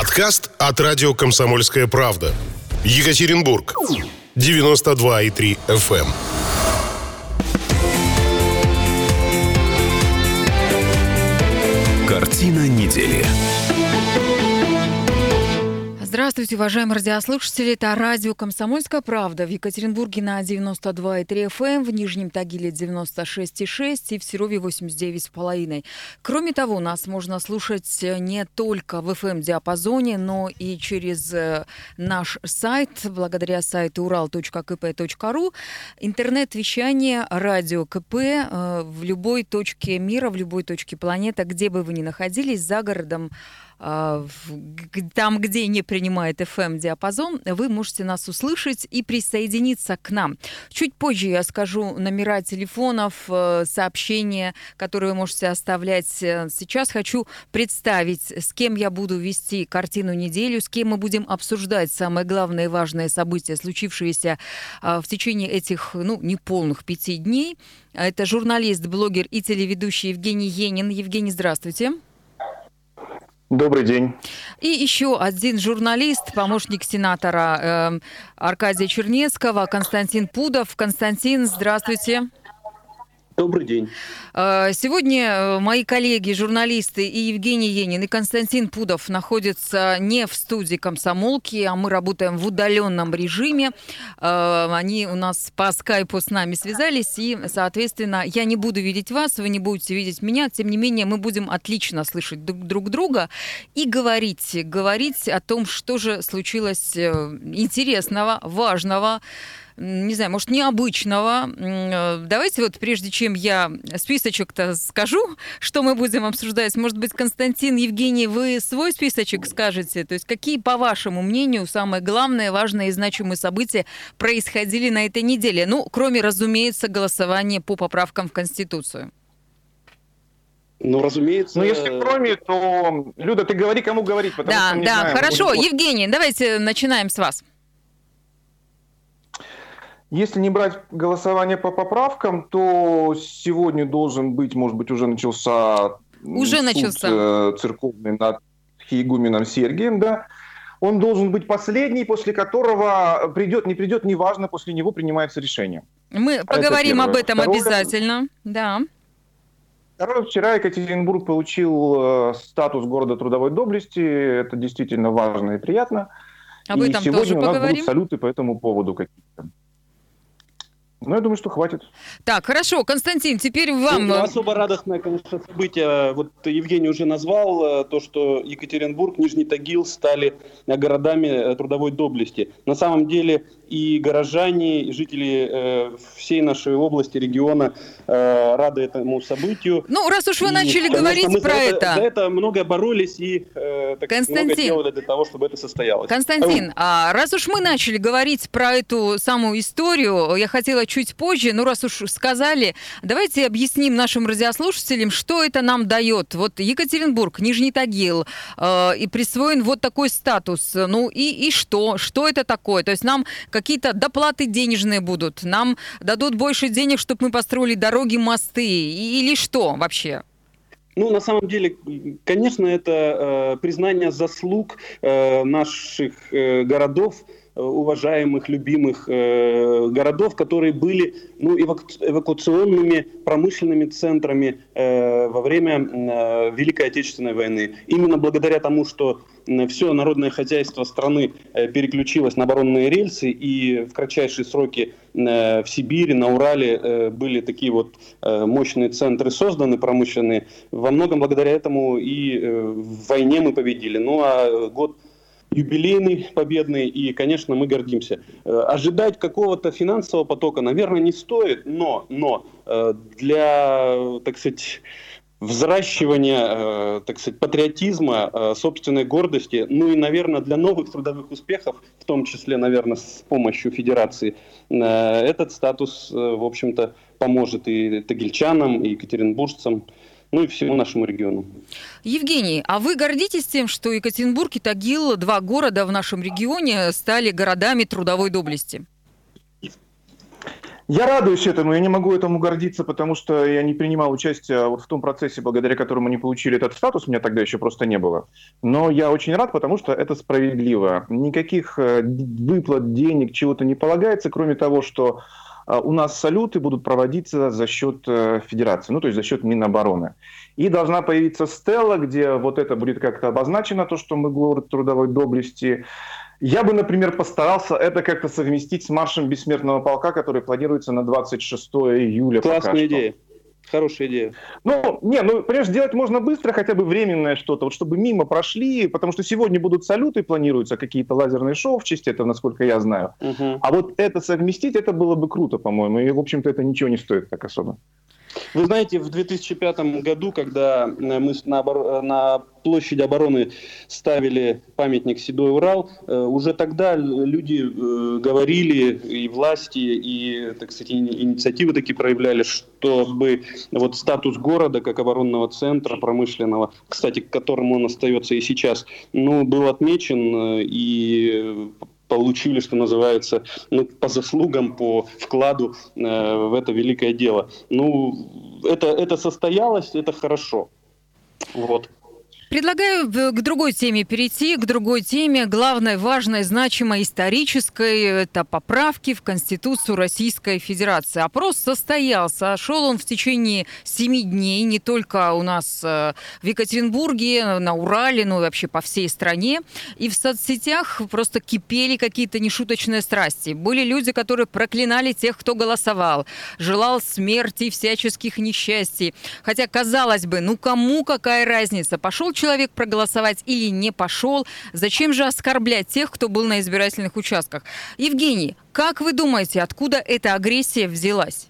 Подкаст от радио «Комсомольская правда». Екатеринбург. 92,3 FM. эм. Картина недели. Здравствуйте, уважаемые радиослушатели. Это радио «Комсомольская правда» в Екатеринбурге на 92,3 FM, эм, в Нижнем Тагиле 96,6 и в Серове 89,5. Кроме того, нас можно слушать не только в FM-диапазоне, но и через э, наш сайт, благодаря сайту ural.kp.ru, интернет-вещание радио КП э, в любой точке мира, в любой точке планеты, где бы вы ни находились, за городом, там, где не принимает FM-диапазон, вы можете нас услышать и присоединиться к нам. Чуть позже я скажу номера телефонов, э, сообщения, которые вы можете оставлять. Сейчас хочу представить, с кем я буду вести картину неделю, с кем мы будем обсуждать самые главные важные события, случившиеся а, в течение этих, ну, неполных пяти дней. Это журналист, блогер и телеведущий Евгений Енин. Евгений, здравствуйте. Добрый день. И еще один журналист, помощник сенатора э, Аркадия Чернецкого, Константин Пудов. Константин, здравствуйте. Добрый день. Э, сегодня э, мои коллеги, журналисты и Евгений Енин, и Константин Пудов находятся не в студии комсомолки, а мы работаем в удаленном режиме. Э, они у нас по скайпу с нами связались, и, соответственно, я не буду видеть вас, вы не будете видеть меня. Тем не менее, мы будем отлично слышать друг друга и говорить, говорить о том, что же случилось интересного, важного, не знаю, может, необычного. Э, давайте вот прежде чем я списочек-то скажу, что мы будем обсуждать, может быть, Константин, Евгений, вы свой списочек скажете? То есть какие, по вашему мнению, самые главные, важные и значимые события происходили на этой неделе? Ну, кроме, разумеется, голосования по поправкам в Конституцию. Ну, разумеется. Но если кроме, то, Люда, ты говори, кому говорить. Потому да, что, да, знаем, хорошо. Евгений, давайте начинаем с вас. Если не брать голосование по поправкам, то сегодня должен быть, может быть, уже начался уже суд начался. Э, церковный над Хиегуменом Сергием, да. Он должен быть последний, после которого придет, не придет, неважно, после него принимается решение. Мы поговорим об этом Второе, обязательно, да. Второе, вчера Екатеринбург получил э, статус города трудовой доблести, это действительно важно и приятно. Об этом и сегодня тоже у нас поговорим. будут салюты по этому поводу какие-то. Ну, я думаю, что хватит. Так, хорошо. Константин, теперь вам... Ну, особо радостное, конечно, событие. Вот Евгений уже назвал э, то, что Екатеринбург, Нижний Тагил стали городами э, трудовой доблести. На самом деле и горожане, и жители э, всей нашей области, региона э, рады этому событию. Ну, раз уж вы и, начали конечно, говорить мы про за это... За это много боролись и э, так Константин, много делали для того, чтобы это состоялось. Константин, а раз уж мы начали говорить про эту самую историю, я хотела чуть позже, ну раз уж сказали, давайте объясним нашим радиослушателям, что это нам дает. Вот Екатеринбург, Нижний Тагил, э, и присвоен вот такой статус. Ну и, и что? Что это такое? То есть нам какие-то доплаты денежные будут, нам дадут больше денег, чтобы мы построили дороги, мосты, или что вообще? Ну, на самом деле, конечно, это э, признание заслуг э, наших э, городов, уважаемых, любимых э, городов, которые были ну, эваку эвакуационными промышленными центрами э, во время э, Великой Отечественной войны. Именно благодаря тому, что все народное хозяйство страны э, переключилось на оборонные рельсы, и в кратчайшие сроки э, в Сибири, на Урале э, были такие вот мощные центры созданы, промышленные, во многом благодаря этому и в войне мы победили. Ну а год юбилейный, победный, и, конечно, мы гордимся. Э, ожидать какого-то финансового потока, наверное, не стоит, но, но э, для, так сказать, взращивания, э, так сказать, патриотизма, собственной гордости, ну и, наверное, для новых трудовых успехов, в том числе, наверное, с помощью Федерации, этот статус, в общем-то, поможет и тагильчанам, и екатеринбуржцам, ну и всему нашему региону. Евгений, а вы гордитесь тем, что Екатеринбург и Тагил, два города в нашем регионе, стали городами трудовой доблести? Я радуюсь этому, я не могу этому гордиться, потому что я не принимал участие вот в том процессе, благодаря которому они получили этот статус, у меня тогда еще просто не было. Но я очень рад, потому что это справедливо. Никаких э, выплат, денег, чего-то не полагается, кроме того, что у нас салюты будут проводиться за счет э, федерации, ну то есть за счет Минобороны. И должна появиться стела, где вот это будет как-то обозначено, то, что мы город трудовой доблести, я бы, например, постарался это как-то совместить с маршем бессмертного полка, который планируется на 26 июля. Классная идея. Хорошая идея. Ну, не, ну, понимаешь, делать можно быстро, хотя бы временное что-то, вот чтобы мимо прошли, потому что сегодня будут салюты, планируются какие-то лазерные шоу в честь этого, насколько я знаю. Угу. А вот это совместить, это было бы круто, по-моему, и, в общем-то, это ничего не стоит так особо. Вы знаете, в 2005 году, когда э, мы на, обор... на площади обороны ставили памятник Седой Урал, э, уже тогда люди э, говорили, и власти, и, так сказать, инициативы такие проявляли, чтобы вот статус города как оборонного центра промышленного, кстати, к которому он остается и сейчас, ну, был отмечен и получили, что называется, ну, по заслугам, по вкладу э, в это великое дело. Ну, это, это состоялось, это хорошо. Вот. Предлагаю к другой теме перейти, к другой теме, главной, важной, значимой, исторической. Это поправки в Конституцию Российской Федерации. Опрос состоялся. Шел он в течение семи дней, не только у нас э, в Екатеринбурге, на Урале, но и вообще по всей стране. И в соцсетях просто кипели какие-то нешуточные страсти. Были люди, которые проклинали тех, кто голосовал, желал смерти, всяческих несчастий. Хотя, казалось бы, ну кому какая разница? Пошел человек проголосовать или не пошел. Зачем же оскорблять тех, кто был на избирательных участках? Евгений, как вы думаете, откуда эта агрессия взялась?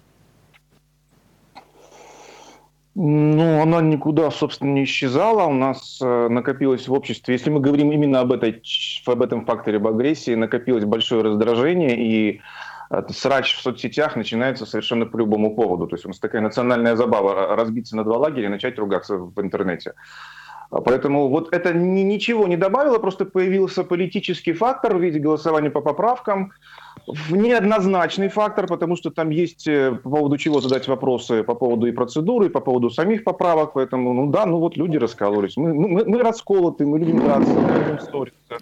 Ну, она никуда, собственно, не исчезала. У нас э, накопилось в обществе, если мы говорим именно об, этой, об этом факторе, об агрессии, накопилось большое раздражение, и э, срач в соцсетях начинается совершенно по любому поводу. То есть у нас такая национальная забава разбиться на два лагеря и начать ругаться в интернете. А поэтому вот это ни, ничего не добавило, просто появился политический фактор в виде голосования по поправкам, неоднозначный фактор, потому что там есть э, по поводу чего задать вопросы по поводу и процедуры, и по поводу самих поправок, поэтому, ну да, ну вот люди раскололись. Мы, мы, мы расколоты, мы любим драться, мы любим ссориться.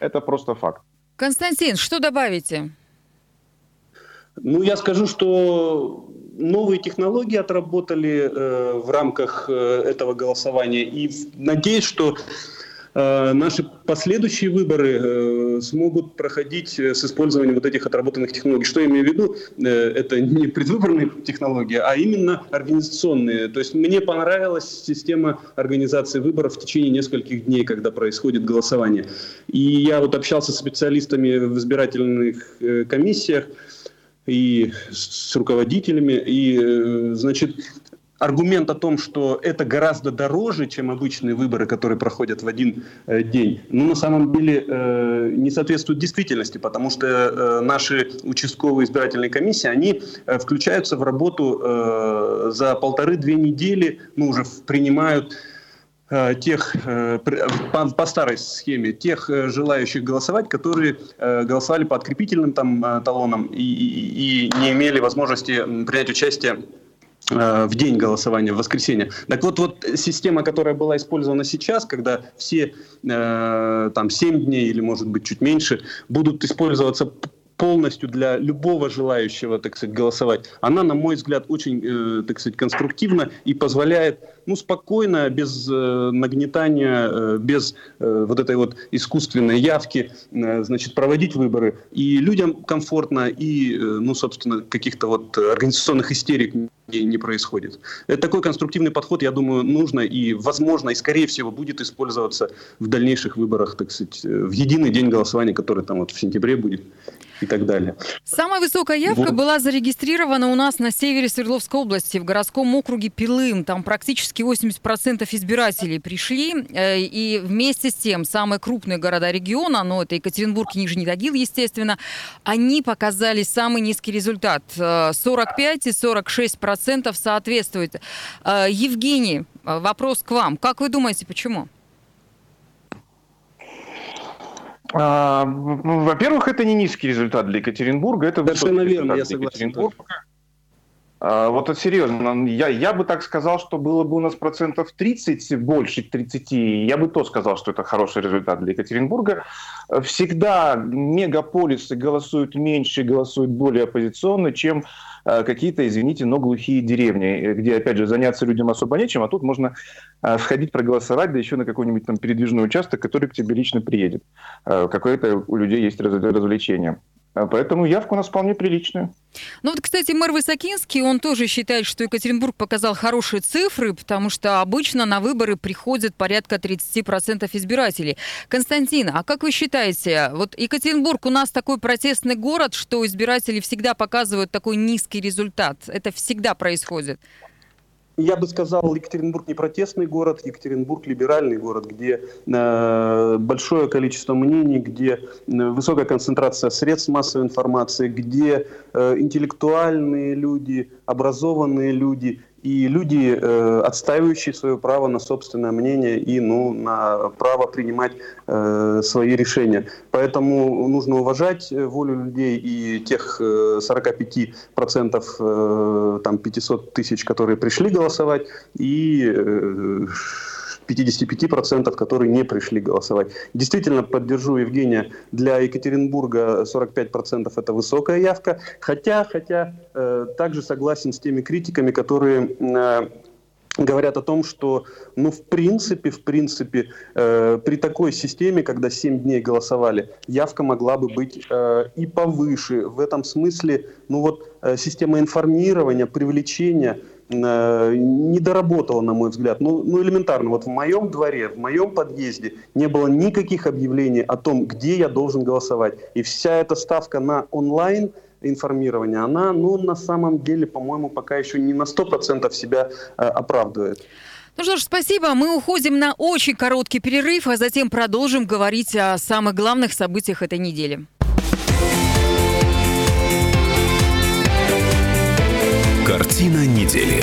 Это просто факт. Константин, что добавите? Ну, я скажу, что новые технологии отработали э, в рамках э, этого голосования. И надеюсь, что э, наши последующие выборы э, смогут проходить э, с использованием вот этих отработанных технологий. Что я имею в виду? Э, это не предвыборные технологии, а именно организационные. То есть мне понравилась система организации выборов в течение нескольких дней, когда происходит голосование. И я вот общался с специалистами в избирательных э, комиссиях, и с руководителями. И, э, значит, аргумент о том, что это гораздо дороже, чем обычные выборы, которые проходят в один э, день, ну, на самом деле э, не соответствует действительности, потому что наши участковые избирательные комиссии, они включаются в работу за полторы-две недели, ну, уже принимают тех, э, по старой схеме, тех э, желающих голосовать, которые голосовали по открепительным там талонам и, и, и не имели возможности принять участие в день голосования, в воскресенье. Так вот, вот система, которая была использована сейчас, когда все э, там 7 дней или, может быть, чуть меньше будут использоваться полностью для любого желающего, так сказать, голосовать, она, на мой взгляд, очень, э, так сказать, конструктивна и позволяет, ну, спокойно, без э, нагнетания, э, без вот этой вот искусственной явки, значит, проводить выборы. И людям комфортно, и, ну, собственно, каких-то вот организационных истерик не, не происходит. Это такой конструктивный подход, я думаю, нужно и, возможно, и, скорее всего, будет использоваться в дальнейших выборах, так сказать, в единый день голосования, который там вот в сентябре будет и так далее. Самая высокая явка вот. была зарегистрирована у нас на севере Свердловской области, в городском округе Пилым. Там практически 80% избирателей пришли. Э, и вместе с тем самые крупные города региона, ну это Екатеринбург и Нижний Тагил, естественно, они показали самый низкий результат. 45 э, и 46 процентов соответствует. Э, Евгений, вопрос к вам. Как вы думаете, почему? А, во-первых, это не низкий результат для Екатеринбурга, это Совершенно верно, я согласен. Вот серьезно, я, я бы так сказал, что было бы у нас процентов 30, больше 30, я бы то сказал, что это хороший результат для Екатеринбурга. Всегда мегаполисы голосуют меньше, голосуют более оппозиционно, чем э, какие-то, извините, но глухие деревни, где, опять же, заняться людям особо нечем, а тут можно э, сходить проголосовать, да еще на какой-нибудь там передвижной участок, который к тебе лично приедет. Э, какое-то у людей есть развлечение. А поэтому явка у нас вполне приличная. Ну вот, кстати, мэр Высокинский, он тоже считает, что Екатеринбург показал хорошие цифры, потому что обычно на выборы приходят порядка 30% избирателей. Константин, а как вы считаете, вот Екатеринбург у нас такой протестный город, что избиратели всегда показывают такой низкий результат? Это всегда происходит? Я бы сказал, Екатеринбург не протестный город, Екатеринбург либеральный город, где э, большое количество мнений, где э, высокая концентрация средств массовой информации, где э, интеллектуальные люди, образованные люди и люди, э, отстаивающие свое право на собственное мнение и ну, на право принимать э, свои решения. Поэтому нужно уважать э, волю людей и тех э, 45% э, там, 500 тысяч, которые пришли голосовать, и э, 55%, которые не пришли голосовать. Действительно, поддержу Евгения, для Екатеринбурга 45% это высокая явка, хотя, хотя э, также согласен с теми критиками, которые э, говорят о том, что, ну, в принципе, в принципе, э, при такой системе, когда 7 дней голосовали, явка могла бы быть э, и повыше. В этом смысле, ну вот, э, система информирования, привлечения не доработала, на мой взгляд. Ну, ну, элементарно. Вот в моем дворе, в моем подъезде не было никаких объявлений о том, где я должен голосовать. И вся эта ставка на онлайн информирование, она, ну, на самом деле, по-моему, пока еще не на 100% себя э, оправдывает. Ну что ж, спасибо. Мы уходим на очень короткий перерыв, а затем продолжим говорить о самых главных событиях этой недели. Картина недели.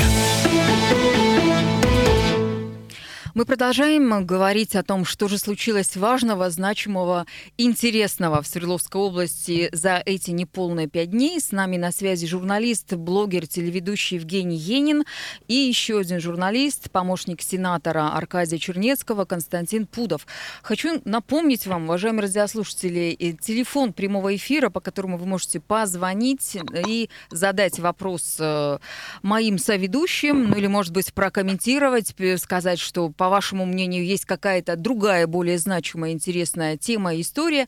Мы продолжаем говорить о том, что же случилось важного, значимого, интересного в Свердловской области за эти неполные пять дней. С нами на связи журналист, блогер, телеведущий Евгений Енин и еще один журналист, помощник сенатора Аркадия Чернецкого Константин Пудов. Хочу напомнить вам, уважаемые радиослушатели, э, телефон прямого эфира, по которому вы можете позвонить и задать вопрос э, моим соведущим, ну или, может быть, прокомментировать, сказать, что по вашему мнению, есть какая-то другая, более значимая, интересная тема история.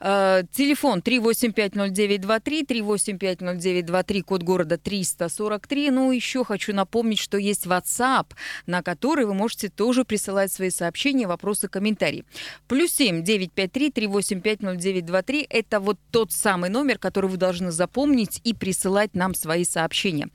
Э, телефон 3850923, 3850923, код города 343. Ну, еще хочу напомнить, что есть WhatsApp, на который вы можете тоже присылать свои сообщения, вопросы, комментарии. Плюс 7 953 3850923. Это вот тот самый номер, который вы должны запомнить и присылать нам свои сообщения.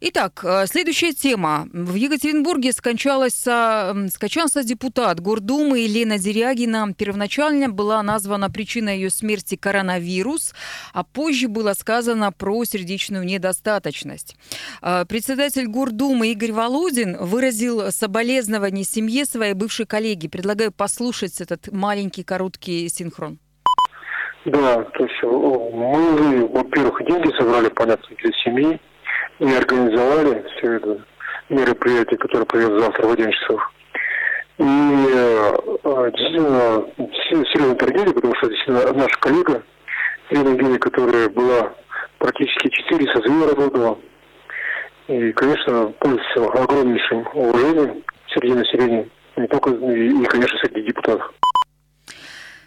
Итак, э, следующая тема. В Екатеринбурге скончалась скачался депутат Гордумы Елена Дерягина. Первоначально была названа причиной ее смерти коронавирус, а позже было сказано про сердечную недостаточность. А, председатель Гордумы Игорь Володин выразил соболезнование семье своей бывшей коллеги. Предлагаю послушать этот маленький короткий синхрон. Да, то есть мы, во-первых, деньги собрали, понятно, для семьи и организовали все это мероприятие, которое пройдет завтра в 11 часов. И э, действительно, серьезная трагедия, потому что действительно наша коллега, Ирина Евгения, которая была практически четыре созыва работала, и, конечно, пользуется огромнейшим уважением среди населения, не только, и конечно, среди депутатов.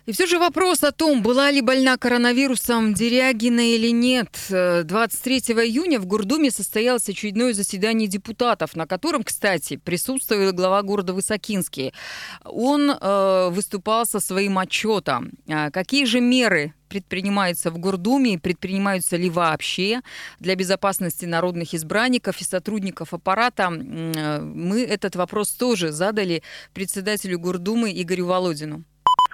И все же вопрос о том, была ли больна коронавирусом Дерягина или нет. 23 июня в Гордуме состоялось очередное заседание депутатов, на котором, кстати, присутствовал глава города Высокинский. Он э, выступал со своим отчетом. А какие же меры предпринимаются в Гордуме и предпринимаются ли вообще для безопасности народных избранников и сотрудников аппарата. Э, мы этот вопрос тоже задали председателю Гордумы Игорю Володину.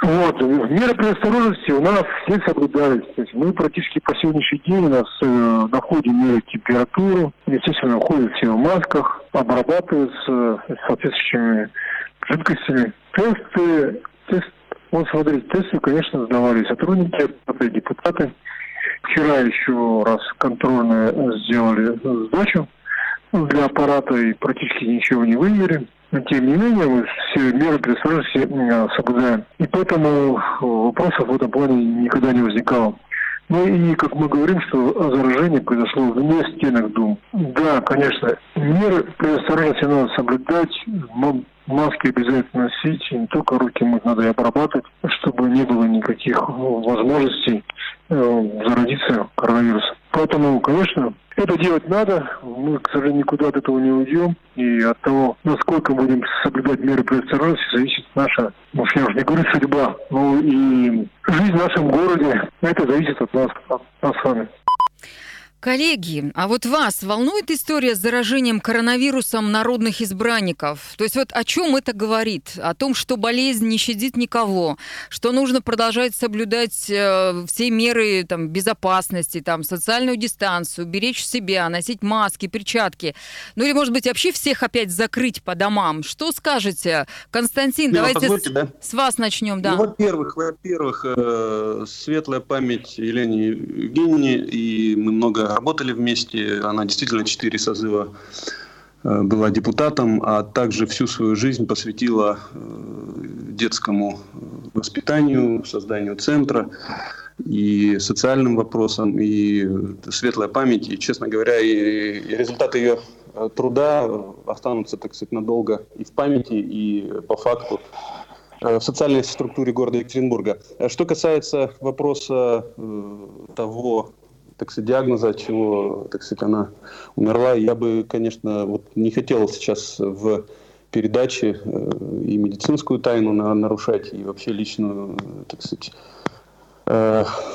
Вот, меры предосторожности у нас все соблюдались. То есть мы практически по сегодняшний день у нас э, на входе меряют температуру, естественно, ходят все в масках, обрабатываются соответствующими жидкостями. Тесты, тест Вот смотрите, тесты, конечно, сдавали сотрудники, депутаты. Вчера еще раз контрольно сделали сдачу для аппарата и практически ничего не выявили. Но тем не менее, мы все меры предосторожности соблюдаем. И поэтому вопросов в этом плане никогда не возникало. Ну и, как мы говорим, что заражение произошло вне стенок дум. Да, конечно, меры предосторожности надо соблюдать, маски обязательно носить, не только руки мыть, надо и обрабатывать, чтобы не было никаких ну, возможностей э, заразиться коронавирусом. Поэтому, конечно, это делать надо. Мы, к сожалению, никуда от этого не уйдем. И от того, насколько будем соблюдать меры предосторожности, зависит наша, ну, я уже не говорю судьба, но и жизнь в нашем городе. Это зависит от нас, от нас с вами. Коллеги, а вот вас волнует история с заражением коронавирусом народных избранников? То есть вот о чем это говорит? О том, что болезнь не щадит никого, что нужно продолжать соблюдать э, все меры там, безопасности, там, социальную дистанцию, беречь себя, носить маски, перчатки. Ну или, может быть, вообще всех опять закрыть по домам. Что скажете? Константин, Ну, давайте позвольте, с, да? с вас начнем. Да. Ну, во-первых, во-первых, э, светлая память Елене Евгеньевне, и мы много работали вместе. Она действительно четыре созыва э, была депутатом, а также всю свою жизнь посвятила э, детскому э, воспитанию, созданию центра и социальным вопросам, и светлая память, и, честно говоря, и, и результаты ее труда останутся, так сказать, надолго и в памяти, и по факту в социальной структуре города Екатеринбурга. Что касается вопроса того, так сказать, диагноза, от чего, так сказать, она умерла, я бы, конечно, вот не хотел сейчас в передаче э, и медицинскую тайну на- нарушать, и вообще личную, э, так сказать,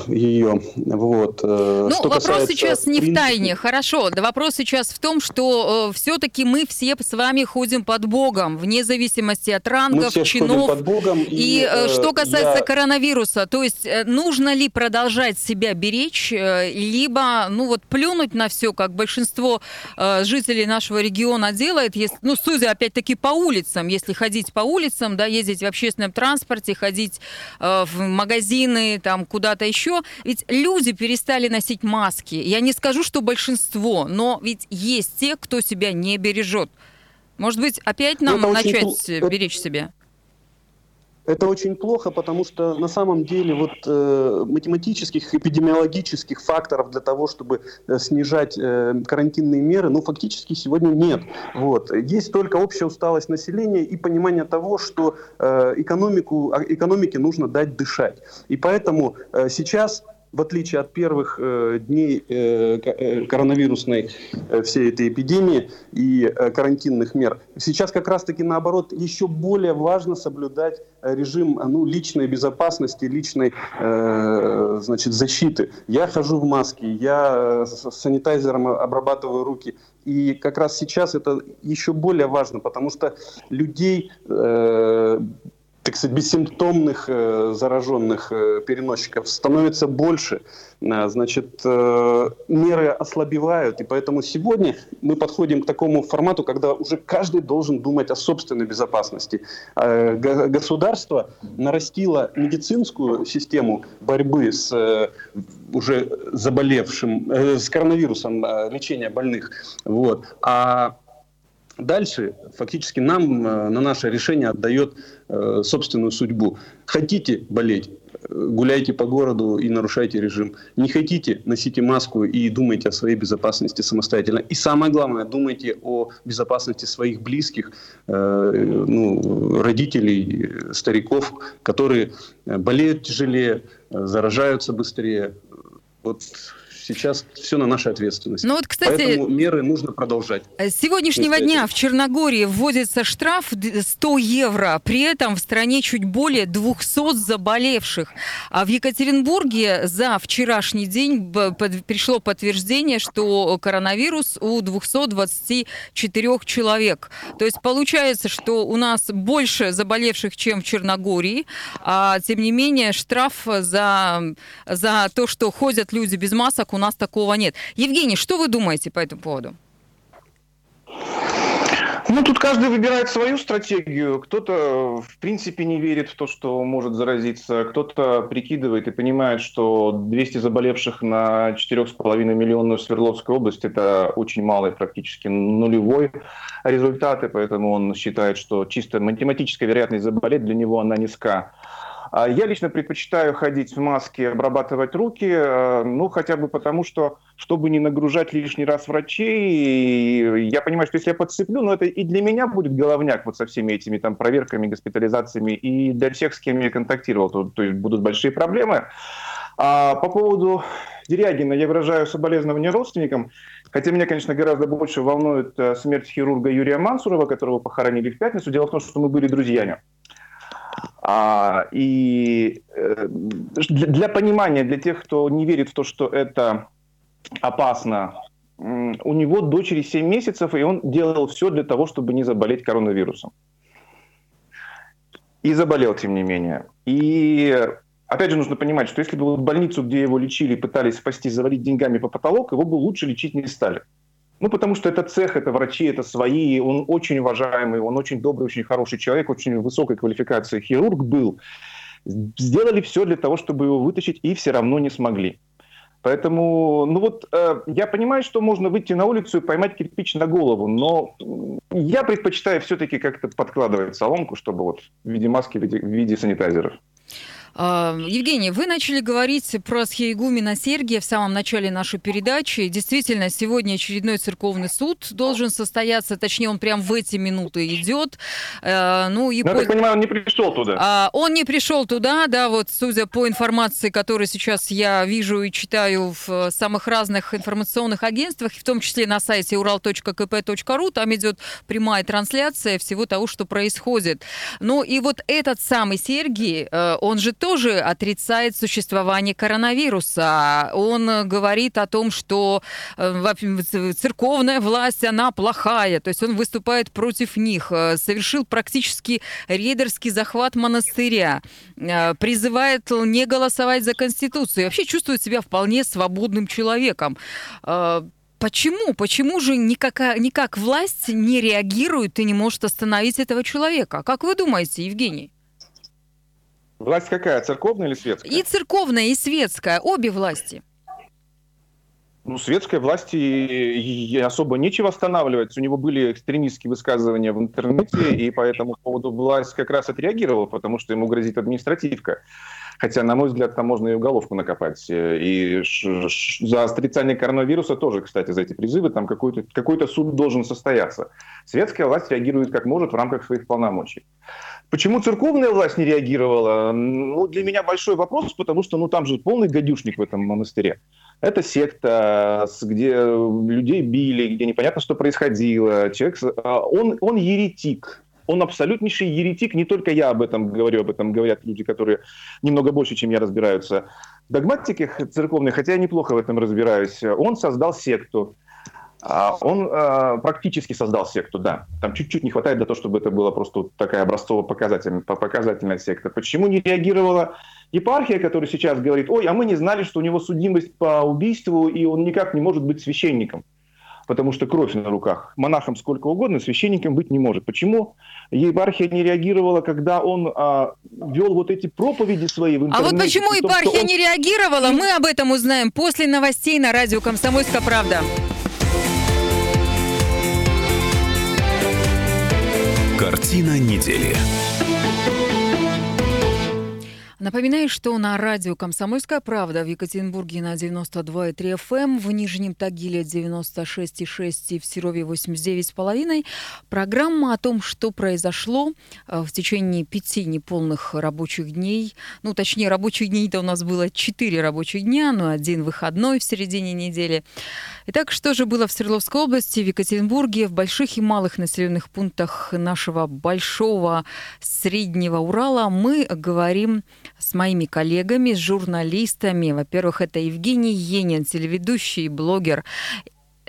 ее. Вот. э, Ну, что вопрос касается сейчас не в тайне, хорошо. Да вопрос сейчас в том, что все-таки мы все с вами ходим под Богом, вне зависимости от рангов, чинов. под Богом. И э, э, что касается я- коронавируса, то есть э, нужно ли продолжать себя беречь, э, либо, ну вот, плюнуть на все, как большинство э, жителей нашего региона делает, если, ну, судя опять-таки по улицам, если ходить по улицам, да, ездить в общественном транспорте, ходить э, в магазины, там, куда-то еще, ведь люди перестали носить маски. Я не скажу, что большинство, но ведь есть те, кто себя не бережет. Может быть, опять Ну, нам очень начать это- беречь себя? Это очень плохо, потому что на самом деле вот э, математических, эпидемиологических факторов для того, чтобы э, снижать э, карантинные меры, ну фактически сегодня нет. Вот. Есть только общая усталость населения и понимание того, что э, экономику, а- экономике нужно дать дышать. И поэтому э, сейчас в отличие от первых э, дней э, э, коронавирусной э, всей этой эпидемии и э, карантинных мер, сейчас как раз-таки наоборот еще более важно соблюдать режим ну, личной безопасности, личной э, значит, защиты. Я хожу в маске, я э, с санитайзером обрабатываю руки. И как раз сейчас это еще более важно, потому что людей э, так сказать, бессимптомных э, зараженных э, переносчиков становится больше. А, Значит, э, меры ослабевают, и поэтому сегодня мы подходим к такому формату, когда уже каждый должен думать о собственной безопасности. Э, го- Государство нарастило медицинскую систему борьбы с э, уже заболевшим, э, с коронавирусом, э, лечения больных. Вот. А Дальше фактически нам э, на наше решение отдает э, собственную судьбу. Хотите болеть, э, гуляйте по городу и нарушайте режим. Не хотите, носите маску и думайте о своей безопасности самостоятельно. И самое главное, думайте о безопасности своих близких, э, ну, родителей, стариков, которые болеют тяжелее, заражаются быстрее. Вот сейчас все на нашей ответственности. Ну вот, кстати, Поэтому меры нужно продолжать. С сегодняшнего дня в Черногории вводится штраф д- 100 евро, при этом в стране чуть более 200 заболевших. А в Екатеринбурге за вчерашний день пришло подтверждение, что коронавирус у 224 человек. То есть получается, что у нас больше заболевших, чем в Черногории, а тем не менее штраф за, за то, что ходят люди без масок, у нас такого нет. Евгений, что вы думаете по этому поводу? Ну, тут каждый выбирает свою стратегию. Кто-то, в принципе, не верит в то, что может заразиться. Кто-то прикидывает и понимает, что 200 заболевших на 4,5 миллионную Свердловскую область – это очень малый, практически нулевой результат. И поэтому он считает, что чисто математическая вероятность заболеть для него она низка. А я лично предпочитаю ходить в маске, обрабатывать руки, э, ну, хотя бы потому, что, чтобы не нагружать лишний раз врачей, я понимаю, что если я подцеплю, ну, это и для меня будет головняк вот со всеми этими там проверками, госпитализациями, и для всех, с кем я контактировал, то, то есть будут большие проблемы. А по поводу Дерягина я выражаю соболезнования родственникам, хотя меня, конечно, гораздо больше волнует э, смерть хирурга Юрия Мансурова, которого похоронили в пятницу. Дело в том, что мы были друзьями. А, и э, для, для понимания, для тех, кто не верит в то, что это опасно, у него дочери 7 месяцев, и он делал все для того, чтобы не заболеть коронавирусом. И заболел, тем не менее. И опять же нужно понимать, что если бы в больницу, где его лечили, пытались спасти, завалить деньгами по потолок, его бы лучше лечить не стали. Ну, потому что это цех, это врачи, это свои, он очень уважаемый, он очень добрый, очень хороший человек, очень высокой квалификации хирург был. Сделали все для того, чтобы его вытащить, и все равно не смогли. Поэтому, ну вот, э, я понимаю, что можно выйти на улицу и поймать кирпич на голову, но я предпочитаю все-таки как-то подкладывать соломку, чтобы вот в виде маски, в виде, в виде санитайзеров. А, Евгений, вы начали говорить про схиегумена Сергия в самом начале нашей передачи. Действительно, сегодня очередной церковный суд должен состояться, точнее, он прям в эти минуты идет. Э, ну, и Но, по... я так понимаю, он не пришел туда. А, он не пришел туда, да, вот судя по информации, которую сейчас я вижу и читаю в самых разных информационных агентствах, в том числе на сайте ural.kp.ru, там идет прямая трансляция всего того, что происходит. Ну и вот этот самый Сергий, э, он же тоже отрицает существование коронавируса. Он говорит о том, что э, церковная власть, она плохая. То есть он выступает против них. Э, совершил практически рейдерский захват монастыря. Э, призывает не голосовать за Конституцию. И вообще чувствует себя вполне свободным человеком. Почему? Почему же никакая, никак власть не реагирует и не может остановить этого человека? Как вы думаете, Евгений? Власть какая, церковная или светская? И церковная, и светская, обе власти. Ну, светской власти особо нечего останавливать. У него были экстремистские высказывания в интернете, и по этому поводу власть как раз отреагировала, потому что ему грозит административка. Хотя, на мой взгляд, там можно и уголовку накопать. И за отрицание коронавируса тоже, кстати, за эти призывы там какой-то какой суд должен состояться. Светская власть реагирует как может в рамках своих полномочий. Почему церковная власть не реагировала? Ну, для меня большой вопрос, потому что ну, там же полный гадюшник в этом монастыре. Это секта, где людей били, где непонятно, что происходило. Человек, а, он, он еретик. Он абсолютнейший еретик. Не только я об этом говорю, об этом говорят люди, которые немного больше, чем я, разбираются в догматике церковной, хотя я неплохо в этом разбираюсь. Он создал секту. А, он э, практически создал секту, да. Там чуть-чуть не хватает для того, чтобы это была просто такая образцово-показательная показательная секта. Почему не реагировала епархия, которая сейчас говорит, ой, а мы не знали, что у него судимость по убийству, и он никак не может быть священником, потому что кровь на руках. Монахом сколько угодно, священником быть не может. Почему епархия не реагировала, когда он а, вел вот эти проповеди свои в интернете? А вот почему епархия он... не реагировала, мы об этом узнаем после новостей на радио «Комсомольская правда». Картина недели. Напоминаю, что на радио «Комсомольская правда» в Екатеринбурге на 92,3 FM, эм, в Нижнем Тагиле 96,6 и в Серове 89,5. Программа о том, что произошло э, в течение пяти неполных рабочих дней. Ну, точнее, рабочих дней-то у нас было четыре рабочих дня, но один выходной в середине недели. Итак, что же было в Свердловской области, в Екатеринбурге, в больших и малых населенных пунктах нашего большого среднего Урала мы говорим с моими коллегами, с журналистами. Во-первых, это Евгений Енин, телеведущий, блогер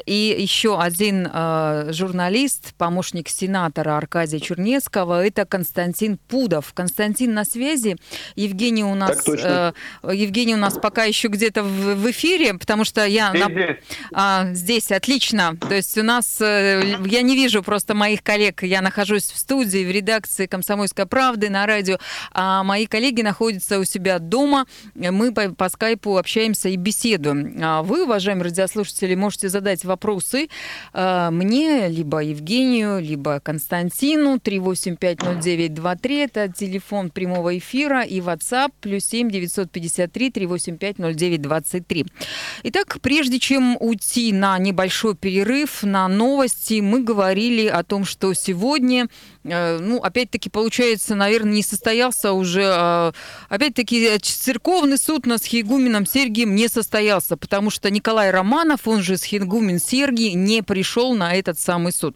И еще один э, журналист, помощник сенатора Аркадия Чернецкого, это Константин Пудов. Константин на связи. Евгений у нас, э, Евгений у нас пока еще где-то в, в эфире, потому что я здесь, на, здесь. А, здесь отлично. То есть у нас э, я не вижу просто моих коллег. Я нахожусь в студии в редакции Комсомольской правды на радио, а мои коллеги находятся у себя дома. Мы по, по скайпу общаемся и беседуем. А вы, уважаемые радиослушатели, можете задать задавать вопросы э, мне, либо Евгению, либо Константину. 3850923 это телефон прямого эфира и WhatsApp плюс 7 953 385 0923. Итак, прежде чем уйти на небольшой перерыв, на новости, мы говорили о том, что сегодня ну, опять-таки, получается, наверное, не состоялся уже, а, опять-таки, э, церковный суд над Схигуменом Сергием не состоялся, потому что Николай Романов, он же Схигумен Сергий, не пришел на этот самый суд.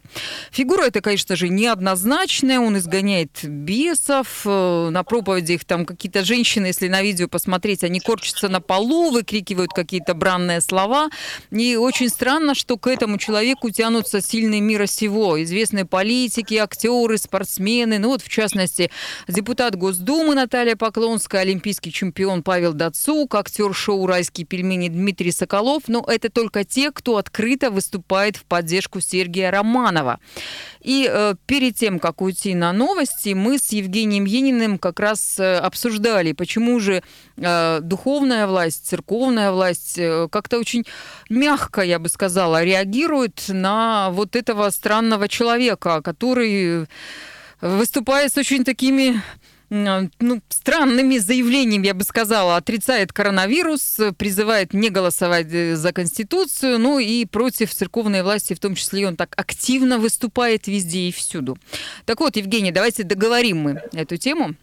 Фигура эта, конечно же, неоднозначная, он изгоняет бесов, э, на проповедях там какие-то женщины, если на видео посмотреть, они корчатся на полу, выкрикивают какие-то бранные слова, и очень странно, что к этому человеку тянутся сильные мира сего, известные политики, актеры, спортсмены. Ну вот, в частности, депутат Госдумы Наталья Поклонская, олимпийский чемпион Павел Дацук, актер шоу «Райские пельмени» Дмитрий Соколов. Но это только те, кто открыто выступает в поддержку Сергея Романова. И э, перед тем, как уйти на новости, мы с Евгением Ениным как раз э, обсуждали, почему же э, духовная власть, церковная власть э, как-то очень мягко, я бы сказала, реагирует на вот этого странного человека, который выступает с очень такими ну, странными заявлениями, я бы сказала, отрицает коронавирус, призывает не голосовать э, за Конституцию, ну и против церковной власти, в том числе он так активно выступает везде и всюду. Так вот, Евгений, давайте договорим мы эту тему.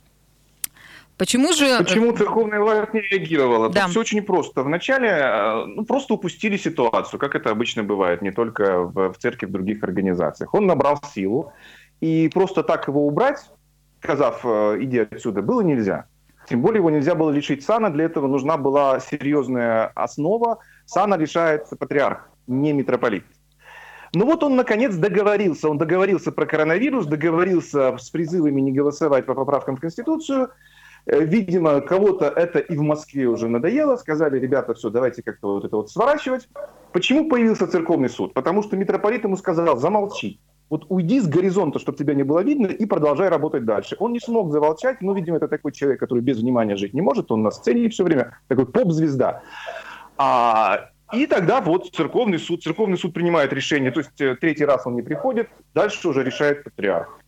Почему же... Почему церковная власть не реагировала? Да. Тут все очень просто. Вначале э, ну, просто упустили ситуацию, как это обычно бывает, не только в, в церкви, в других организациях. Он набрал силу, и просто так его убрать сказав, иди отсюда, было нельзя. Тем более его нельзя было лишить сана, для этого нужна была серьезная основа. Сана решает патриарх, не митрополит. Ну вот он наконец договорился. Он договорился про коронавирус, договорился с призывами не голосовать по поправкам в Конституцию. Э, видимо, кого-то это и в Москве уже надоело. Сказали, ребята, все, давайте как-то вот это вот сворачивать. Почему появился церковный суд? Потому что митрополит ему сказал, замолчи. Вот уйди с горизонта, чтобы тебя не было видно, и продолжай работать дальше. Он не смог заволчать, но, видимо, это такой человек, который без внимания жить не может, он на сцене все время, такой поп-звезда. А, и тогда вот церковный суд, церковный суд принимает решение, то есть э, третий раз он не приходит, дальше уже решает патриарх.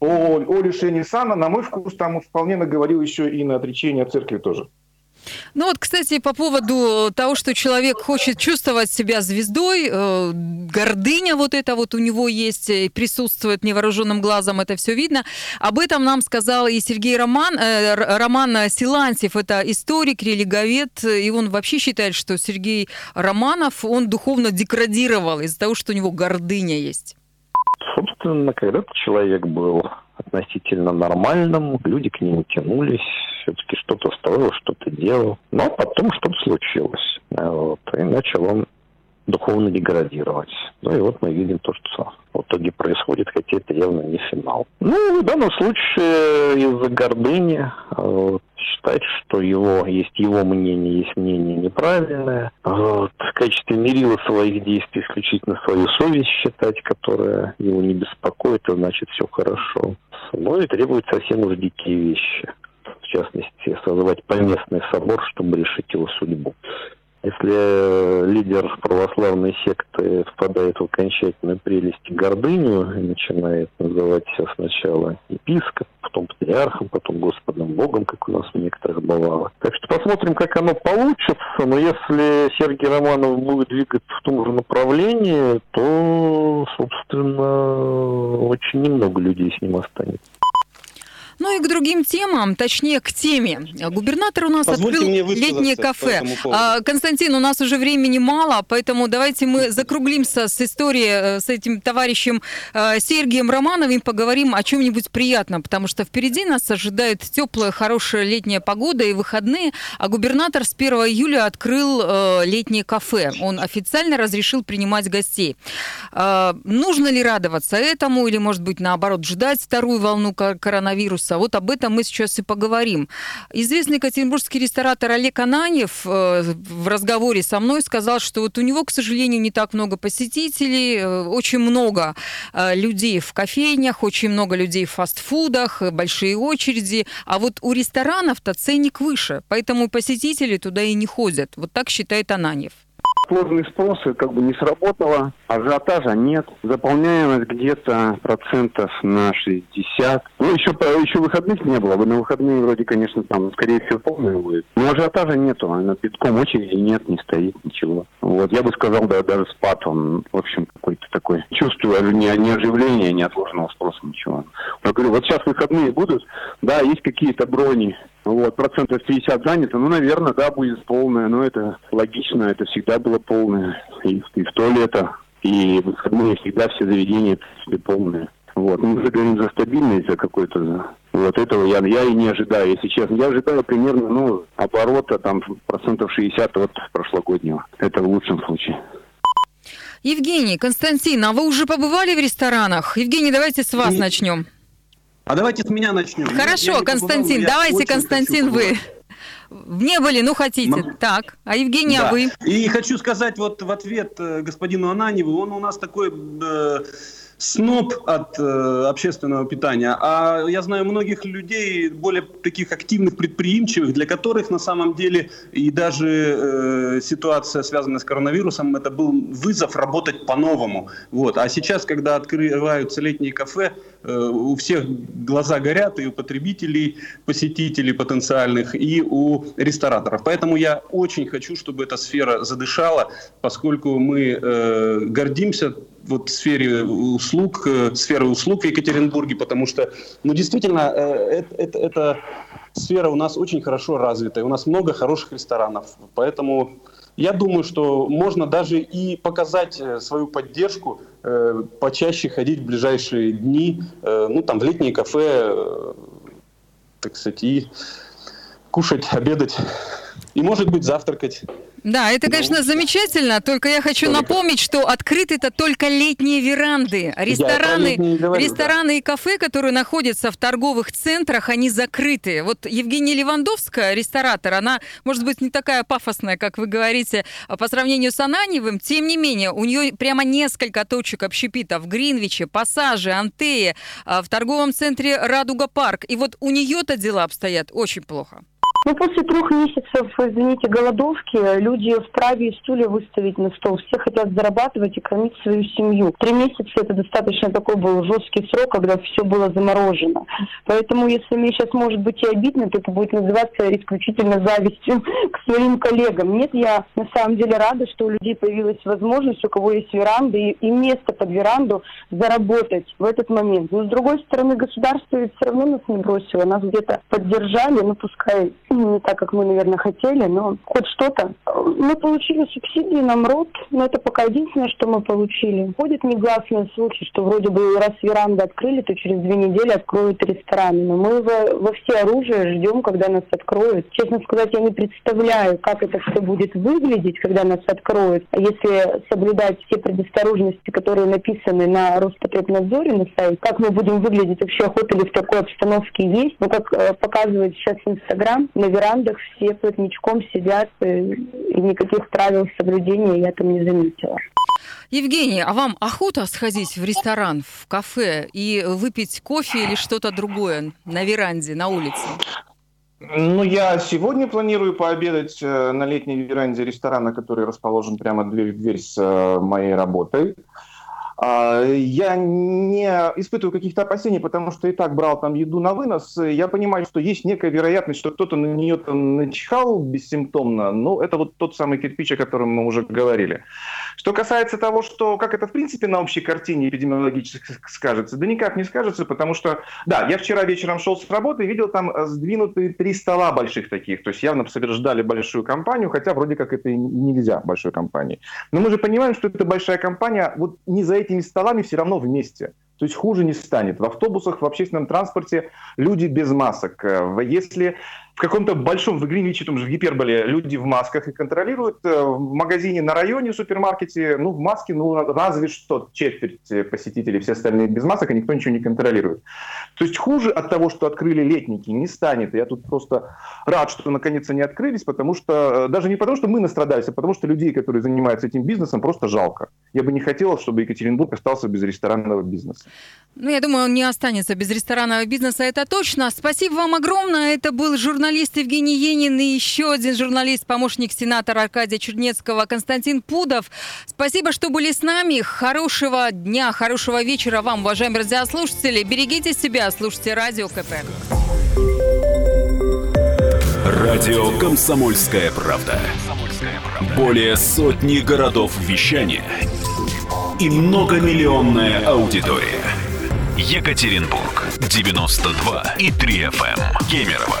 О, о решении сана, на мой вкус, там вполне наговорил еще и на отречение церкви тоже. Ну вот, кстати, по поводу того, что человек хочет чувствовать себя звездой, э, гордыня вот это вот у него есть, присутствует невооруженным глазом, это все видно. Об этом нам сказал и Сергей Роман, э, Роман Силантьев, это историк, религовед, и он вообще считает, что Сергей Романов, он духовно деградировал из-за того, что у него гордыня есть. Собственно, когда-то человек был относительно нормальным, люди к нему тянулись, все-таки что-то строил, что-то делал. Но потом что-то случилось. Вот, и начал он духовно деградировать. Ну и вот мы видим то, что в итоге происходит, хотя это явно не финал. Ну, в данном случае из-за гордыни вот, считать, что его есть его мнение, есть мнение неправильное. Вот, в качестве мерила своих действий исключительно свою совесть считать, которая его не беспокоит, и значит все хорошо. Ну и требует совсем уж дикие вещи. В частности, созвать поместный собор, чтобы решить его судьбу. Если лидер православной секты впадает в окончательную прелесть гордыню и начинает называть себя сначала епископ, потом патриархом, потом Господом Богом, как у нас у некоторых бывало. Так что посмотрим, как оно получится. Но если Сергей Романов будет двигаться в том же направлении, то, собственно, очень немного людей с ним останется. Ну и к другим темам, точнее к теме. Губернатор у нас Позвольте открыл летнее кафе. А, Константин, у нас уже времени мало, поэтому давайте мы закруглимся с историей э, с этим товарищем э, Сергием Романовым, поговорим о чем-нибудь приятном, потому что впереди нас ожидает теплая, хорошая летняя погода и выходные, а губернатор с 1 июля открыл э, летнее кафе. Он официально разрешил принимать гостей. Э, Нужно ли радоваться этому или, может быть, наоборот, ждать вторую волну ко- коронавируса? Вот об этом мы сейчас и поговорим. Известный екатеринбургский ресторатор Олег Ананьев э, в разговоре со мной сказал, что вот у него, к сожалению, не так много посетителей, э, очень много э, людей в кофейнях, очень много людей в фастфудах, большие очереди, а вот у ресторанов-то ценник выше, поэтому посетители туда и не ходят. Вот так считает Ананьев. Сложный спрос как бы не сработало, ажиотажа нет, заполняемость где-то процентов на 60. Ну, еще, еще выходных не было, на выходные вроде, конечно, там, скорее всего, полная будет. Но ажиотажа нету, на битком очереди нет, не стоит, ничего. Вот, я бы сказал, да, даже спад он, в общем, какой-то такой. Чувствую а не, не оживления, не отложенного спроса, ничего. Я говорю, вот сейчас выходные будут, да, есть какие-то брони, вот, процентов 50 занято, ну, наверное, да, будет полное, но это логично, это всегда было полное, и, и в то лето, и выходные всегда все заведения, принципе, полные. Вот, ну, мы же говорим за стабильность, за какой-то, вот этого я, я и не ожидаю, если честно. Я ожидаю примерно, ну, оборота там процентов 60 от прошлогоднего. Это в лучшем случае. Евгений, Константин, а вы уже побывали в ресторанах? Евгений, давайте с вас Нет. начнем. А давайте с меня начнем. Я- я Хорошо, побывал, Константин, я давайте, очень Константин, вы. Не были, ну хотите. Мам- Так, а Евгений, а Да. вы? И хочу сказать вот в ответ э, господину Ананьеву, он у нас такой э, сноб от э, общественного питания. А я знаю многих людей, более таких активных, предприимчивых, для которых на самом деле и даже э, ситуация, связанная с коронавирусом, это был вызов работать по-новому. Вот. А сейчас, когда открываются летние кафе, э, у всех глаза горят, и у потребителей, посетителей потенциальных, и у рестораторов. Поэтому я очень хочу, чтобы эта сфера задышала, поскольку мы э, гордимся вот сфере услуг, э, сферой услуг в Екатеринбурге, потому что, ну, действительно, э, это, это, сфера у нас очень хорошо развита, и у нас много хороших ресторанов, поэтому я думаю, что можно даже и показать э, свою поддержку, э, почаще ходить в ближайшие дни, э, ну, там, в летние кафе, э, так сказать, и кушать, обедать, и, может быть, завтракать. Да, это, Ну, конечно, замечательно, только я хочу напомнить, что открыты это только летние веранды. Рестораны, говорю, рестораны и кафе, которые находятся в торговых центрах, они закрыты. Вот Евгения Левандовская, ресторатор, она, может быть, не такая пафосная, как вы говорите, а по сравнению с Ананьевым, тем не менее, у нее прямо несколько точек общепита в Гринвиче, Пассаже, Антее, а, в торговом центре Радуга Парк. И вот у нее-то дела обстоят очень плохо. Ну, после трех месяцев, извините, голодовки, люди вправе и стулья выставить на стол. Все хотят зарабатывать и кормить свою семью. Три месяца это достаточно такой был жесткий срок, когда все было заморожено. Поэтому, если мне сейчас может быть и обидно, то это будет называться исключительно завистью к своим коллегам. Нет, я на самом деле рада, что у людей появилась возможность, у кого есть веранда и, и место под веранду, заработать в этот момент. Но с другой стороны, государство ведь все равно нас не бросило, нас где-то поддержали, ну пускай не так, как мы, наверное, хотели, но хоть что-то. Мы получили субсидии на МРОД, но это пока единственное, что мы получили. Ходит негласный случай, что вроде бы раз веранды открыли, то через две недели откроют рестораны. Но мы во, во все оружие ждем, когда нас откроют. Честно сказать, я не представляю, как это все будет выглядеть, когда нас откроют. А если соблюдать все предосторожности, которые написаны на Роспотребнадзоре на сайте, как мы будем выглядеть вообще охота ли в такой обстановке есть. Но как э, показывает сейчас Инстаграм, на верандах все плотничком сидят, э, и никаких правил соблюдения я там не заметила. Евгений, а вам охота сходить в ресторан, в кафе и выпить кофе или что-то другое на веранде, на улице? Ну, я сегодня планирую пообедать э, на летней веранде ресторана, который расположен прямо дверь в дверь с э, моей работой. А, я не испытываю каких-то опасений, потому что и так брал там еду на вынос. Я понимаю, что есть некая вероятность, что кто-то на нее там начихал бессимптомно. Но это вот тот самый кирпич, о котором мы уже говорили. Что касается того, что как это в принципе на общей картине эпидемиологически скажется, да никак не скажется, потому что, да, я вчера вечером шел с работы и видел там сдвинутые три стола больших таких, то есть явно ждали большую компанию, хотя вроде как это и нельзя большой компании. Но мы же понимаем, что это большая компания вот не за этими столами все равно вместе. То есть хуже не станет. В автобусах, в общественном транспорте люди без масок. Если в каком-то большом, в Гринвиче, там же в гиперболе, люди в масках и контролируют. Э, в магазине на районе, в супермаркете, ну, в маске, ну, разве что четверть э, посетителей, все остальные без масок, и никто ничего не контролирует. То есть хуже от того, что открыли летники, не станет. Я тут просто рад, что наконец они открылись, потому что, э, даже не потому, что мы настрадались, а потому что людей, которые занимаются этим бизнесом, просто жалко. Я бы не хотел, чтобы Екатеринбург остался без ресторанного бизнеса. Ну, я думаю, он не останется без ресторанного бизнеса, это точно. Спасибо вам огромное. Это был журналист Евгений Енин и еще один журналист, помощник сенатора Аркадия Чернецкого Константин Пудов. Спасибо, что были с нами. Хорошего дня, хорошего вечера вам, уважаемые радиослушатели. Берегите себя, слушайте Радио КП. Радио «Комсомольская правда». Более сотни городов вещания и многомиллионная аудитория. Екатеринбург 92 и 3 FM. Эм. Кемерово